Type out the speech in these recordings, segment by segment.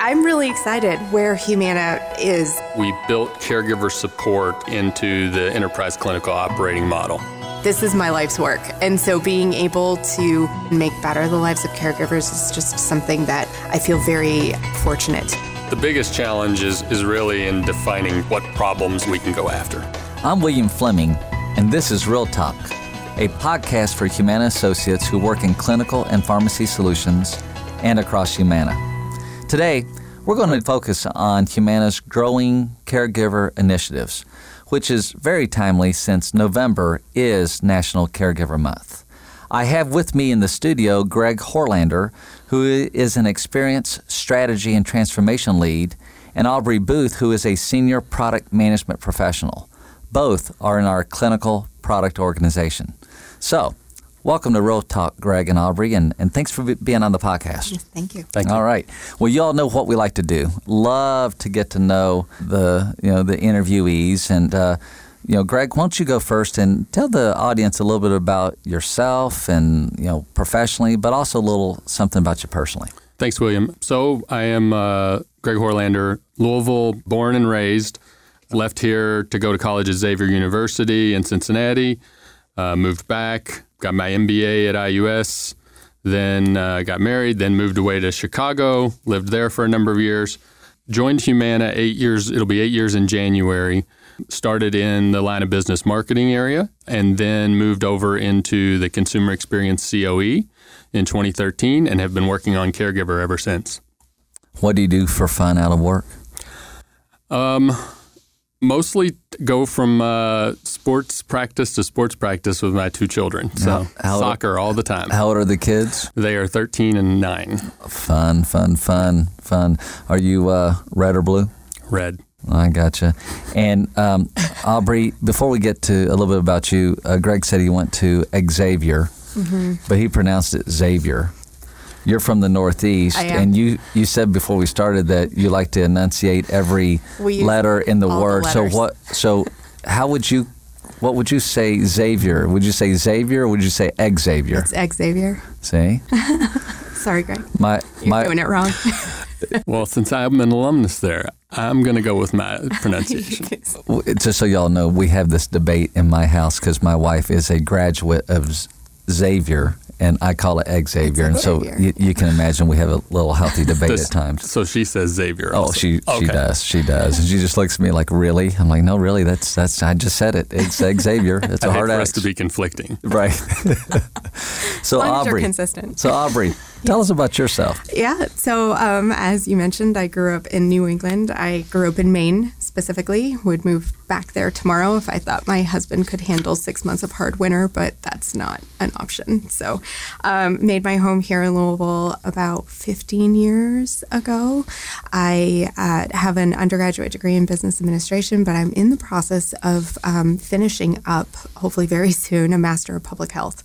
I'm really excited where Humana is. We built caregiver support into the enterprise clinical operating model. This is my life's work. And so being able to make better the lives of caregivers is just something that I feel very fortunate. The biggest challenge is, is really in defining what problems we can go after. I'm William Fleming, and this is Real Talk, a podcast for Humana associates who work in clinical and pharmacy solutions and across Humana. Today, we're going to focus on Humana's growing caregiver initiatives, which is very timely since November is National Caregiver Month. I have with me in the studio Greg Horlander, who is an experienced strategy and transformation lead, and Aubrey Booth, who is a senior product management professional. Both are in our clinical product organization. So, Welcome to Real Talk, Greg and Aubrey, and, and thanks for being on the podcast. Thank you. Thank you. All right. Well, you all know what we like to do. Love to get to know the you know the interviewees, and uh, you know, Greg, why don't you go first and tell the audience a little bit about yourself and you know professionally, but also a little something about you personally. Thanks, William. So I am uh, Greg Horlander, Louisville, born and raised. Left here to go to college at Xavier University in Cincinnati. Uh, moved back, got my MBA at IUS, then uh, got married, then moved away to Chicago, lived there for a number of years. Joined Humana eight years, it'll be eight years in January. Started in the line of business marketing area and then moved over into the consumer experience COE in 2013 and have been working on caregiver ever since. What do you do for fun out of work? Um, mostly go from uh, sports practice to sports practice with my two children. So How- soccer all the time. How old are the kids? They are 13 and 9. Fun, fun, fun, fun. Are you uh, red or blue? Red. I gotcha. And um, Aubrey, before we get to a little bit about you, uh, Greg said he went to Xavier, but he pronounced it Xavier. You're from the Northeast, I am. and you, you said before we started that you like to enunciate every letter in the all the word. so what? So how would you? What would you say, Xavier? Would you say Xavier or would you say Xavier? It's Xavier. See, Sorry, Greg. my You're my doing it wrong. Well, since I'm an alumnus there, I'm going to go with my pronunciation. Just so y'all know, we have this debate in my house because my wife is a graduate of Xavier, and I call it egg Xavier, and so you, you can imagine we have a little healthy debate Does- at times. So she says Xavier. Oh, also. she she Okay. does, she does, and she just looks at me like, "Really?" I'm like, "No, really. That's that's. I just said it. It's egg Xavier. It's a I hate hard for X." to be conflicting. right. so As long as you're Aubrey, consistent. so Aubrey, tell us about yourself. Yeah. So, um, as you mentioned, I grew up in New England. I grew up in Maine specifically. Would move back there tomorrow if I thought my husband could handle six months of hard winter, but that's not an option. So, um, made my home here in Louisville about 15 years ago. I uh, have an undergraduate degree in business administration, but I'm in the process of um, finishing up, hopefully very soon, a master of public health.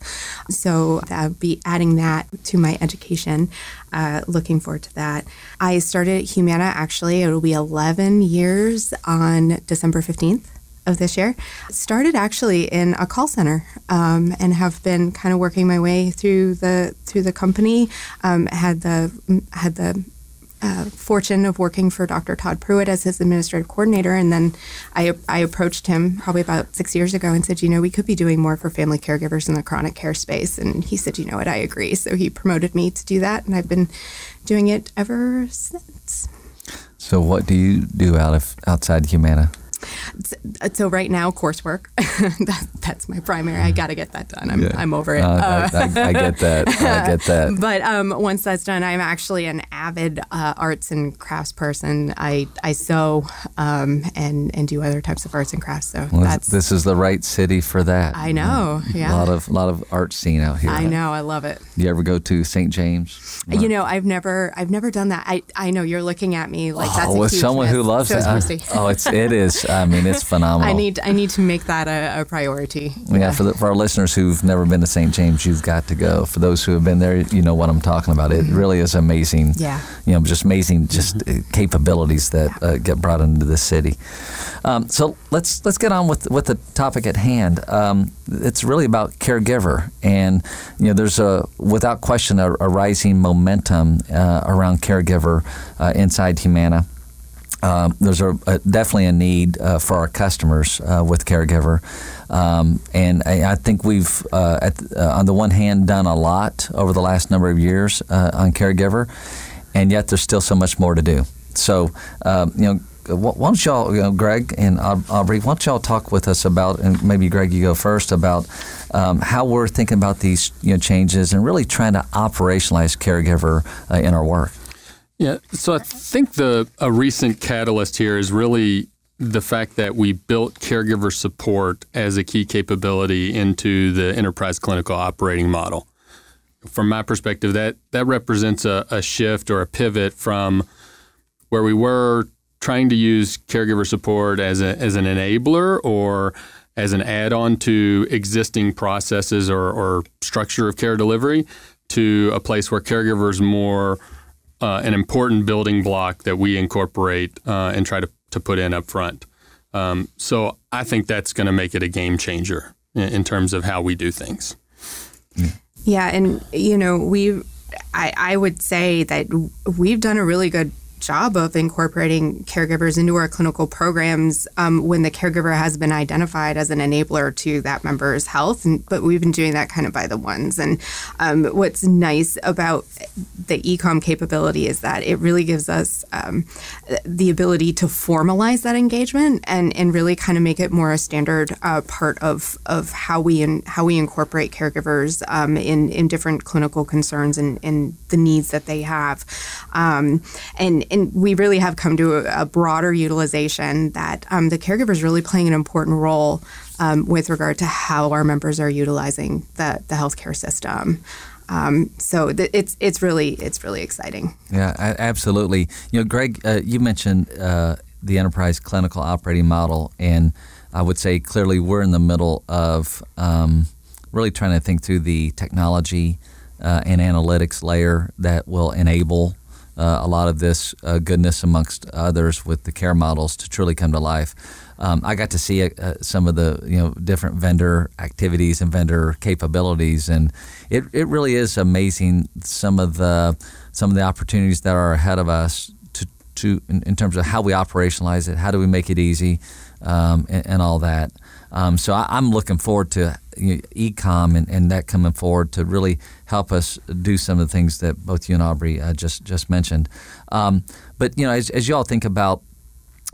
So I'll be adding that to my education. Uh, looking forward to that. I started at Humana actually, it'll be 11 years on December 15th of this year. Started actually in a call center um, and have been kind of working my way through the through the company. Um, had the had the uh, fortune of working for Dr. Todd Prewitt as his administrative coordinator. And then I, I approached him probably about six years ago and said, you know, we could be doing more for family caregivers in the chronic care space. And he said, you know what, I agree. So he promoted me to do that. And I've been doing it ever since. So what do you do out of outside Humana? So right now, coursework, that, that's my primary. I got to get that done. I'm, I'm over it. Uh, I, I, I get that. I get that. But um, once that's done, I'm actually an avid uh, arts and crafts person. I, I sew um, and and do other types of arts and crafts. So Well, that's this is the right city for that. I know. A Yeah, lot of lot of art scene out here. I know. I love it. Do you ever go to St. James? You know, I've never I've never done that. I I know you're looking at me like that's oh, a with huge someone who loves so it. Oh, it's it is. I mean, mean, it's phenomenal. I need I need to make that a, a priority. Yeah, for, the, for our listeners who've never been to St. James, you've got to go. For those who have been there, you know what I'm talking about. It really is amazing. Yeah. You know, just amazing, just uh, capabilities that uh, get brought into the city. Um, so let's let's get on with with the topic at hand. Um, it's really about caregiver, and you know, there's a without question a, a rising momentum uh, around caregiver uh, inside Humana. Um, there's a, a, definitely a need uh, for our customers uh, with caregiver, um, and I, I, think we've, uh, at, uh, on the one hand, done a lot over the last number of years uh, on caregiver, and yet there's still so much more to do. So, um, you know. Why don't y'all, you know, Greg and Aubrey, why don't y'all talk with us about, and maybe Greg, you go first, about um, how we're thinking about these you know, changes and really trying to operationalize caregiver uh, in our work. Yeah, so I think the a recent catalyst here is really the fact that we built caregiver support as a key capability into the enterprise clinical operating model. From my perspective, that that represents a, a shift or a pivot from where we were trying to use caregiver support as a, as an enabler or as an add-on to existing processes or, or structure of care delivery to a place where caregivers more uh, an important building block that we incorporate uh, and try to, to put in up front. Um, so I think that's going to make it a game changer in, in, terms of how we do things. Yeah, and you know we, I, I would say that we've done a really good job of incorporating caregivers into our clinical programs um, when the caregiver has been identified as an enabler to that member's health. And, but we've been doing that kind of by the ones. And um, what's nice about the ecom capability is that it really gives us um, the ability to formalize that engagement and, and really kind of make it more a standard uh, part of, of how we in, how we incorporate caregivers um, in, in different clinical concerns and, and the needs that they have. Um, and and we really have come to a, a broader utilization that um, the caregiver is really playing an important role um, with regard to how our members are utilizing the, the healthcare system. Um, so th- it's it's really it's really exciting. Yeah, absolutely. You know, Greg, uh, you mentioned uh, the enterprise clinical operating model, and I would say clearly we're in the middle of um, really trying to think through the technology uh, and analytics layer that will enable uh, a lot of this uh, goodness amongst others with the care models to truly come to life. Um, I got to see uh, some of the you know different vendor activities and vendor capabilities, and it, it really is amazing some of the some of the opportunities that are ahead of us to to in, in terms of how we operationalize it, how do we make it easy, um, and, and, all that. Um, so I, am looking forward to you know, ecom and, and, that coming forward to really help us do some of the things that both you and Aubrey uh, just just mentioned. Um, but you know, as, as you all think about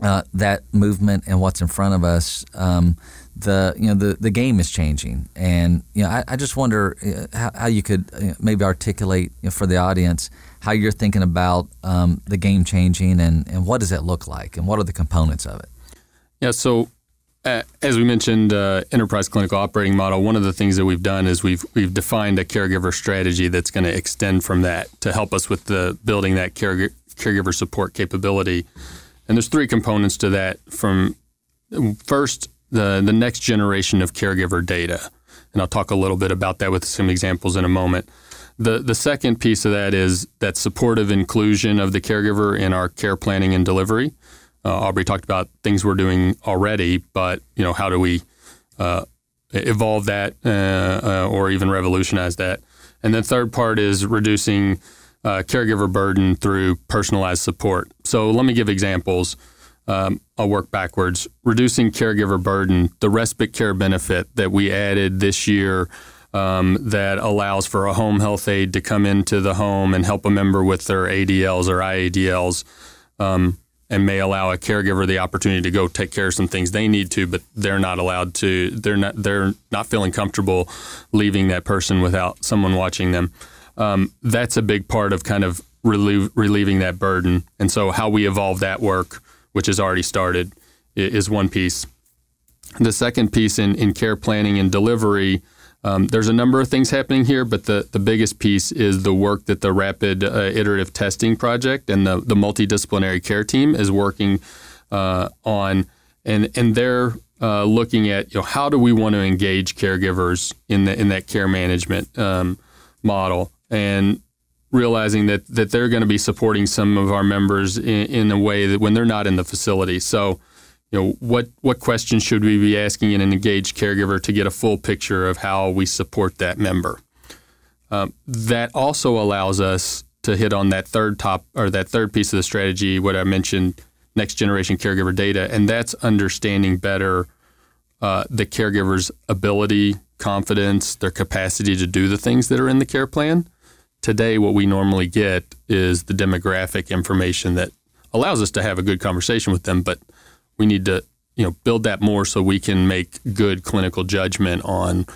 uh, that movement and what's in front of us, um, the you know the, the game is changing, and you know I, I just wonder uh, how, how, you could uh, maybe articulate you know, for the audience how you're thinking about um, the game changing and, and what does it look like and what are the components of it. Yeah, so as we mentioned, uh, enterprise clinical operating model. One of the things that we've done is we've we've defined a caregiver strategy that's going to extend from that to help us with the building that caregiver caregiver support capability. And there's three components to that. From first, the the next generation of caregiver data, and I'll talk a little bit about that with some examples in a moment. The the second piece of that is that supportive inclusion of the caregiver in our care planning and delivery. Uh, Aubrey talked about things we're doing already, but you know, how do we uh, evolve that uh, uh or even revolutionize that? And the third part is reducing uh, caregiver burden through personalized support. So let me give examples. Um, I'll work backwards. Reducing caregiver burden, the respite care benefit that we added this year um, that allows for a home health aide to come into the home and help a member with their ADLs or IADLs. Um, and may allow a caregiver the opportunity to go take care of some things they need to, but they're not allowed to. They're not. They're not feeling comfortable leaving that person without someone watching them. Um, that's a big part of kind of relieving that burden. And so, how we evolve that work, which has already started, is one piece. The second piece in, in care planning and delivery um, there's a number of things happening here, but the, the biggest piece is the work that the Rapid uh, Iterative Testing Project and the, the multidisciplinary care team is working uh, on and and they're uh, looking at you know how do we want to engage caregivers in the in that care management um, model and realizing that that they're going to be supporting some of our members in, in a way that when they're not in the facility. So, you know, what what questions should we be asking an engaged caregiver to get a full picture of how we support that member? Um, that also allows us to hit on that third top or that third piece of the strategy, what I mentioned, next generation caregiver data, and that's understanding better uh, the caregiver's ability, confidence, their capacity to do the things that are in the care plan today what we normally get is the demographic information that allows us to have a good conversation with them but we need to you know build that more so we can make good clinical judgment on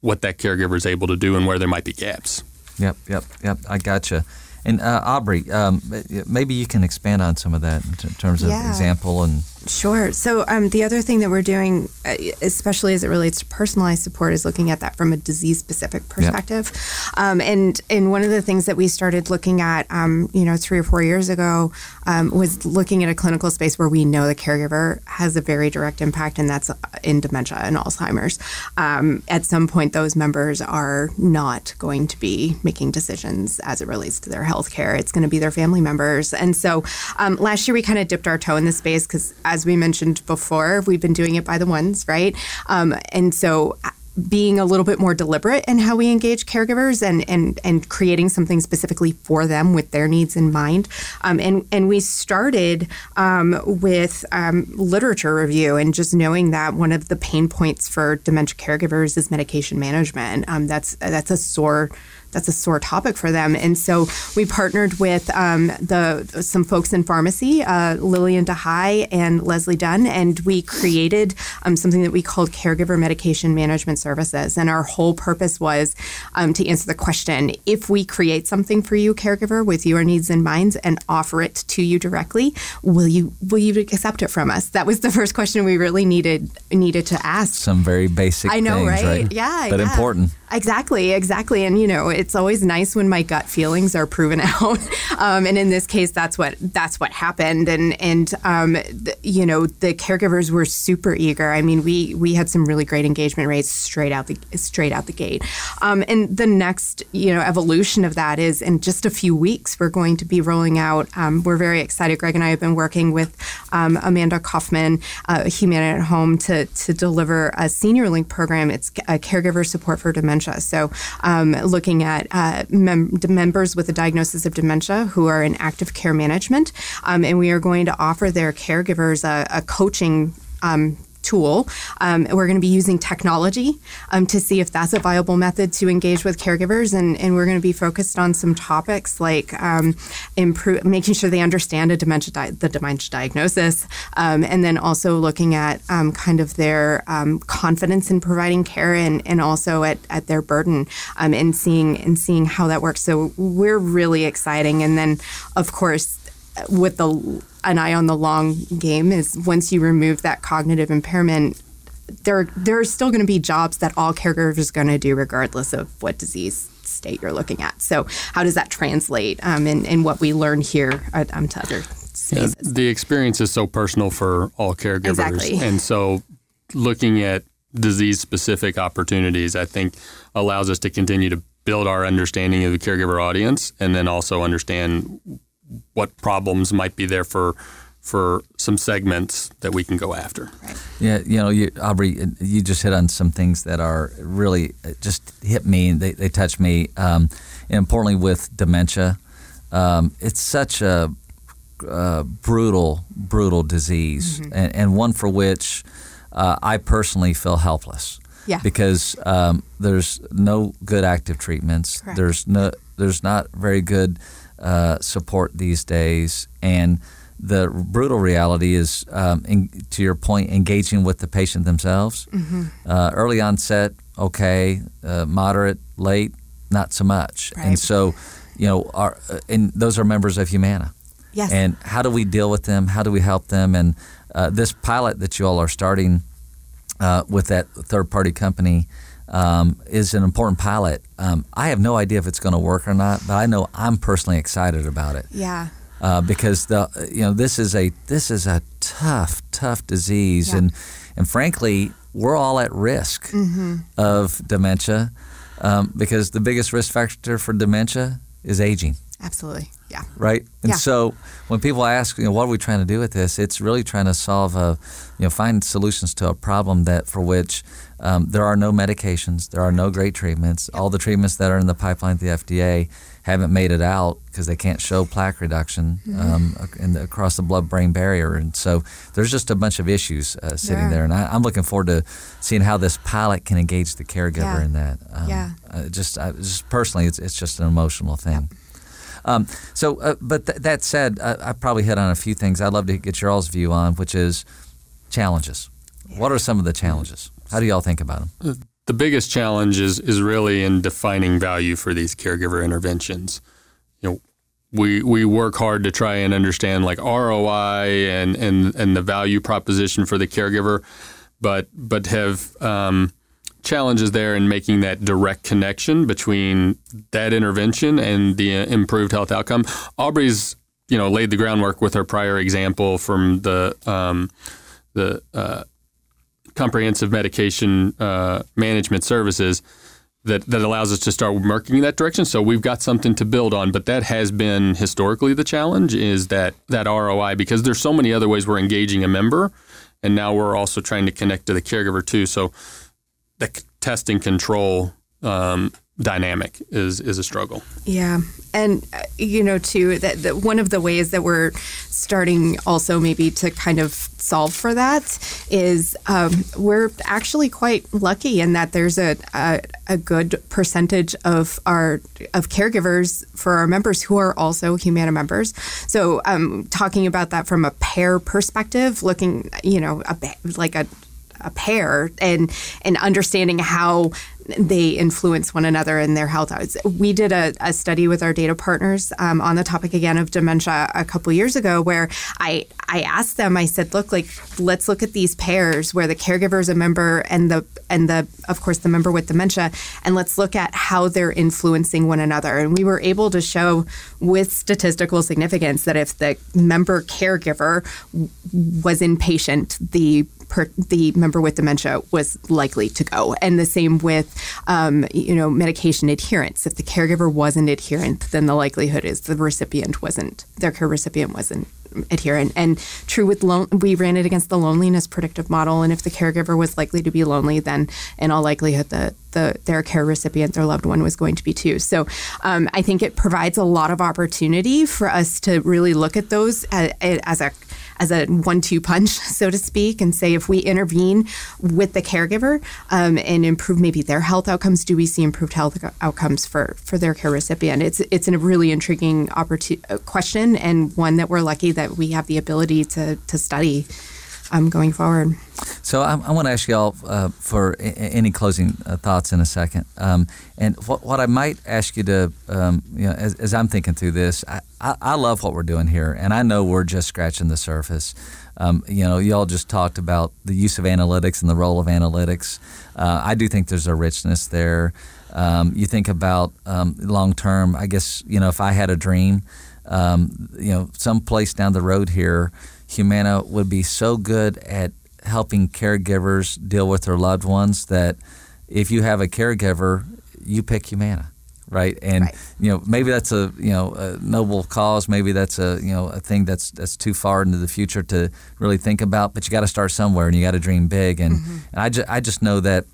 what that caregiver is able to do and where there might be gaps yep yep yep i gotcha and uh, aubrey um, maybe you can expand on some of that in terms of yeah. example and Sure. So um, the other thing that we're doing, uh, especially as it relates to personalized support, is looking at that from a disease-specific perspective. Um, and and one of the things that we started looking at, um, you know, three or four years ago, um, was looking at a clinical space where we know the caregiver has a very direct impact, and that's in dementia and Alzheimer's. Um, at some point, those members are not going to be making decisions as it relates to their health care. It's going to be their family members. And so um, last year, we kind of dipped our toe in this space because as we mentioned before, we've been doing it by the ones, right? Um, and so uh, being a little bit more deliberate in how we engage caregivers and and and creating something specifically for them with their needs in mind. Um, and and we started um, with um, literature review and just knowing that one of the pain points for dementia caregivers is medication management. Um, that's that's a sore that's a sore topic for them. And so we partnered with um, the some folks in pharmacy, uh, Lillian DeHai and Leslie Dunn, and we created um, something that we called Caregiver Medication Management Services. And our whole purpose was um, to answer the question: if we create something for you, caregiver, with your needs in mind, and offer it to you directly, will you will you accept it from us? That was the first question we really needed needed to ask. Some very basic. I know, things, right? right? Yeah, but yeah. important. Exactly, exactly. And you know, it's always nice when my gut feelings are proven out. Um, and in this case, that's what that's what happened. And and um, the, you know, the caregivers were super eager. I mean, we we had some really great engagement rates straight out the straight out the gate. Um, and the next you know evolution of that is in just a few weeks we're going to be rolling out. Um, we're very excited. Greg and I have been working with um, Amanda Kaufman, uh, Humana at Home, to to deliver a Seniorlink program. It's a caregiver support for dementia. So um, looking at uh, mem- members with a diagnosis of dementia who are in active care management, um, and we are going to offer their caregivers a, a coaching um, tool. Um, we're going to be using technology um, to see if that's a viable method to engage with caregivers, and, and we're going to be focused on some topics like um, improve, making sure they understand a dementia di- the dementia diagnosis, um, and then also looking at um, kind of their um, confidence in providing care, and, and also at, at their burden, and seeing and seeing how that works. So we're really exciting, and then of course with the an eye on the long game is once you remove that cognitive impairment there there are still going to be jobs that all caregivers are going to do regardless of what disease state you're looking at. So how does that translate um, in, in what we learn here um, to other spaces? yeah, the experience is so personal for all caregivers. Exactly. and so looking at disease specific opportunities i think allows us to continue to build our understanding of the caregiver audience and then also understand what problems might be there for for some segments that we can go after. Yeah, you know, you, Aubrey, you just hit on some things that are really uh, just hit me and they, they touch me. Um, and importantly, with dementia, um, it's such a uh, brutal, brutal disease, mm-hmm. and, and, one for which uh, I personally feel helpless. Yeah. Because um, there's no good active treatments. Correct. There's no. There's not very good uh, support these days. And the brutal reality is, um, in, to your point, engaging with the patient themselves. Mm-hmm. Uh, early onset, okay. Uh, moderate, late, not so much. Right. And so, you know, our, uh, and those are members of Humana. Yes. And how do we deal with them? How do we help them? And uh, this pilot that you all are starting uh, with that third party company um, is an important pilot. Um, I have no idea if it's going to work or not, but I know I'm personally excited about it. Yeah. Uh, because the you know this is a this is a tough, tough disease, Yeah. and and frankly, we're all at risk Mm-hmm. of dementia um, because the biggest risk factor for dementia is aging Absolutely. Yeah. right? And Yeah. so when people ask, you know, what are we trying to do with this? It's really trying to solve a, you know, find solutions to a problem that for which um, there are no medications, there are no great treatments. All the treatments that are in the pipeline at the FDA haven't made it out because they can't show plaque reduction Mm-hmm. um, in the, across the blood-brain barrier, and so there's just a bunch of issues uh, sitting There there. And I, I'm looking forward to seeing how this pilot can engage the caregiver Yeah. in that. Um, Yeah. uh, just, I, just personally, it's, it's just an emotional thing. Um, so, uh, but th- that said, I, I probably hit on a few things I'd love to get your all's view on, which is challenges. What are some of the challenges? How do y'all think about them? the biggest challenge is is really in defining value for these caregiver interventions. You know, we we work hard to try and understand like ROI and and and the value proposition for the caregiver, but but have um, challenges there in making that direct connection between that intervention and the uh, improved health outcome. Aubrey's you know laid the groundwork with her prior example from the um, the uh, comprehensive medication uh, management services that, that allows us to start working in that direction. So we've got something to build on, but that has been historically the challenge is that that ROI because there's so many other ways we're engaging a member, and now we're also trying to connect to the caregiver too. So the test and control um, dynamic is is a struggle. Yeah, and uh, you know too that, that one of the ways that we're starting also maybe to kind of solve for that is um, we're actually quite lucky in that there's a, a a good percentage of our of caregivers for our members who are also Humana members. So um, talking about that from a pair perspective, looking you know a, like a a pair and and understanding how they influence one another in their health. We did a, a study with our data partners um, on the topic again of dementia a couple years ago, where I I asked them. I said, look, like let's look at these pairs where the caregiver is a member and the and the of course the member with dementia, and let's look at how they're influencing one another. And we were able to show with statistical significance that if the member caregiver was inpatient, the per, the member with dementia was likely to go. And the same with, um, you know, medication adherence. If the caregiver wasn't adherent, then the likelihood is the recipient wasn't, their care recipient wasn't adherent. And true with lon- we ran it against the loneliness predictive model. And if the caregiver was likely to be lonely, then in all likelihood, the, the their care recipient, their loved one, was going to be too. So um, I think it provides a lot of opportunity for us to really look at those as, as a as a one-two punch, so to speak, and say if we intervene with the caregiver um, and improve maybe their health outcomes, do we see improved health outcomes for for their care recipient? It's it's a really intriguing opportu- question and one that we're lucky that we have the ability to to study um, going forward. So I, I want to ask y'all uh, for a- any closing uh, thoughts in a second. Um, and what, what I might ask you to, um, you know, as, as I'm thinking through this, I, I, I love what we're doing here, and I know we're just scratching the surface. Um, you know, y'all just talked about the use of analytics and the role of analytics. Uh, I do think there's a richness there. Um, you think about um, long term. I guess you know, if I had a dream, um, you know, someplace down the road here, Humana would be so good at helping caregivers deal with their loved ones that if you have a caregiver, you pick Humana, right? And Right. you know maybe that's a you know a noble cause, maybe that's a you know a thing that's that's too far into the future to really think about. But you got to start somewhere, and you got to dream big. And, mm-hmm. and I just I just know that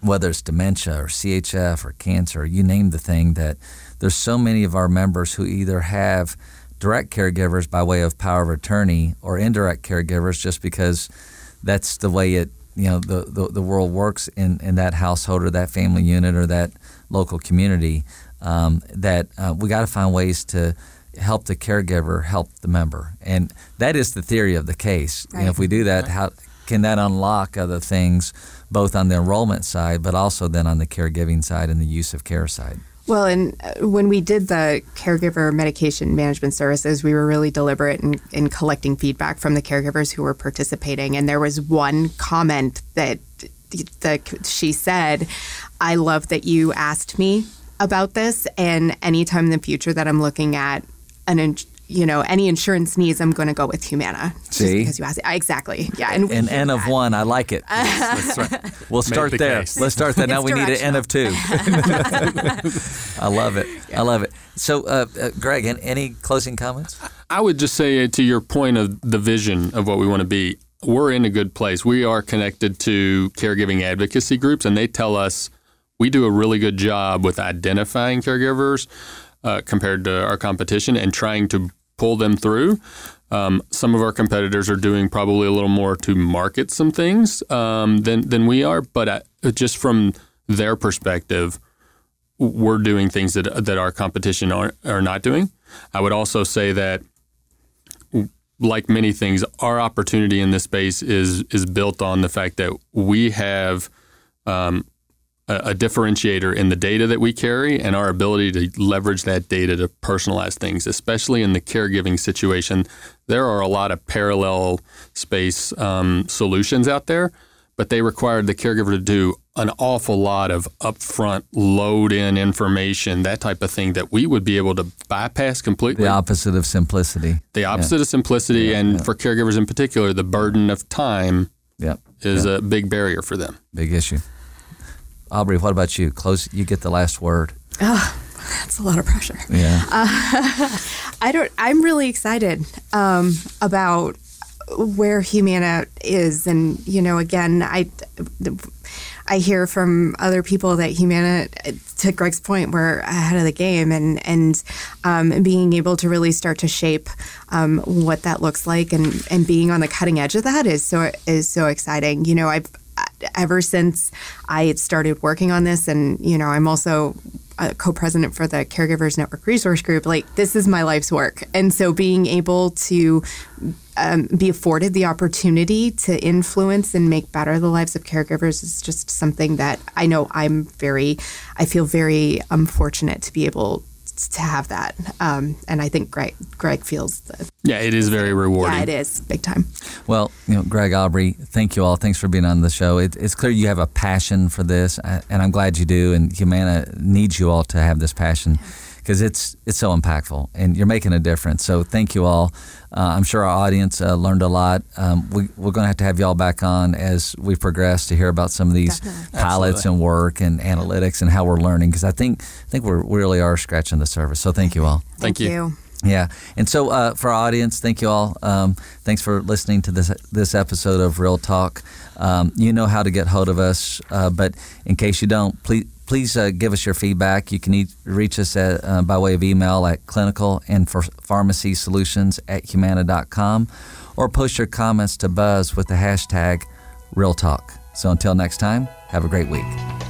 whether it's dementia or CHF or cancer, you name the thing, that there's so many of our members who either have direct caregivers by way of power of attorney or indirect caregivers just because that's the way it you know the, the, the world works in, in that household or that family unit or that local community um, that uh, we got to find ways to help the caregiver help the member. And that is the theory of the case. You know, if we do that how can that unlock other things both on the enrollment side but also then on the caregiving side and the use of care side Well, and uh, when we did the caregiver medication management services, we were really deliberate in, in collecting feedback from the caregivers who were participating. And there was one comment that the, she said, I love that you asked me about this. And anytime in the future that I'm looking at an you know, any insurance needs, I'm going to go with Humana. just See? because you asked it. Exactly. Yeah. And, An N of that. one, I like it. That's right. We'll start the there. case. Let's start there. Now we need an N of two. I love it. I love it. So, uh, uh, Greg, any closing comments? I would just say to your point of the vision of what we want to be, we're in a good place. We are connected to caregiving advocacy groups, and they tell us we do a really good job with identifying caregivers uh, compared to our competition and trying to pull them through. Um, some of our competitors are doing probably a little more to market some things um, than than we are, but uh, just from their perspective, we're doing things that that our competition are are not doing. I would also say that like many things, our opportunity in this space is is built on the fact that we have um, a, differentiator in the data that we carry and our ability to leverage that data to personalize things, especially in the caregiving situation. There are a lot of parallel space um, solutions out there, but they required the caregiver to do an awful lot of upfront load in information, that type of thing that we would be able to bypass completely The opposite of simplicity. the opposite of simplicity, and for caregivers in particular, the burden of time is a big barrier for them. Big issue. Aubrey, what about you? Close. You get the last word. Oh, That's a lot of pressure. Yeah. I don't. I'm really excited um, about where Humana is, and you know, again, I I hear from other people that Humana, to Greg's point, we're ahead of the game, and and um, being able to really start to shape um, what that looks like, and and being on the cutting edge of that is so is so exciting. You know, I've ever since I started working on this, and you know, I'm also a co-president for the Caregivers Network Resource Group. Like this is my life's work, and so being able to um, be afforded the opportunity to influence and make better the lives of caregivers is just something that I know I'm very, I feel very um, fortunate to be able to have that, um, and I think Greg Greg feels that. Yeah, it is very rewarding. Yeah, it is big time. Well, you know, Greg, Aubrey, thank you all. Thanks for being on the show. It, it's clear you have a passion for this, uh, and I'm glad you do. And Humana needs you all to have this passion because it's it's so impactful, and you're making a difference. So thank you all. Uh, I'm sure our audience uh, learned a lot. Um, we, we're going to have to have y'all back on as we progress to hear about some of these Definitely. pilots and work and analytics and how we're learning because I think I think we we really are scratching the surface. So thank you all. Thank you. Yeah, and so uh, for our audience, thank you all. Um, thanks for listening to this this episode of Real Talk. Um, you know how to get hold of us, uh, but in case you don't, please please uh, give us your feedback. You can e- reach us at, uh, by way of email at clinical and for pharmacy solutions at humana.com or post your comments to Buzz with the hashtag Real Talk. So until next time, have a great week.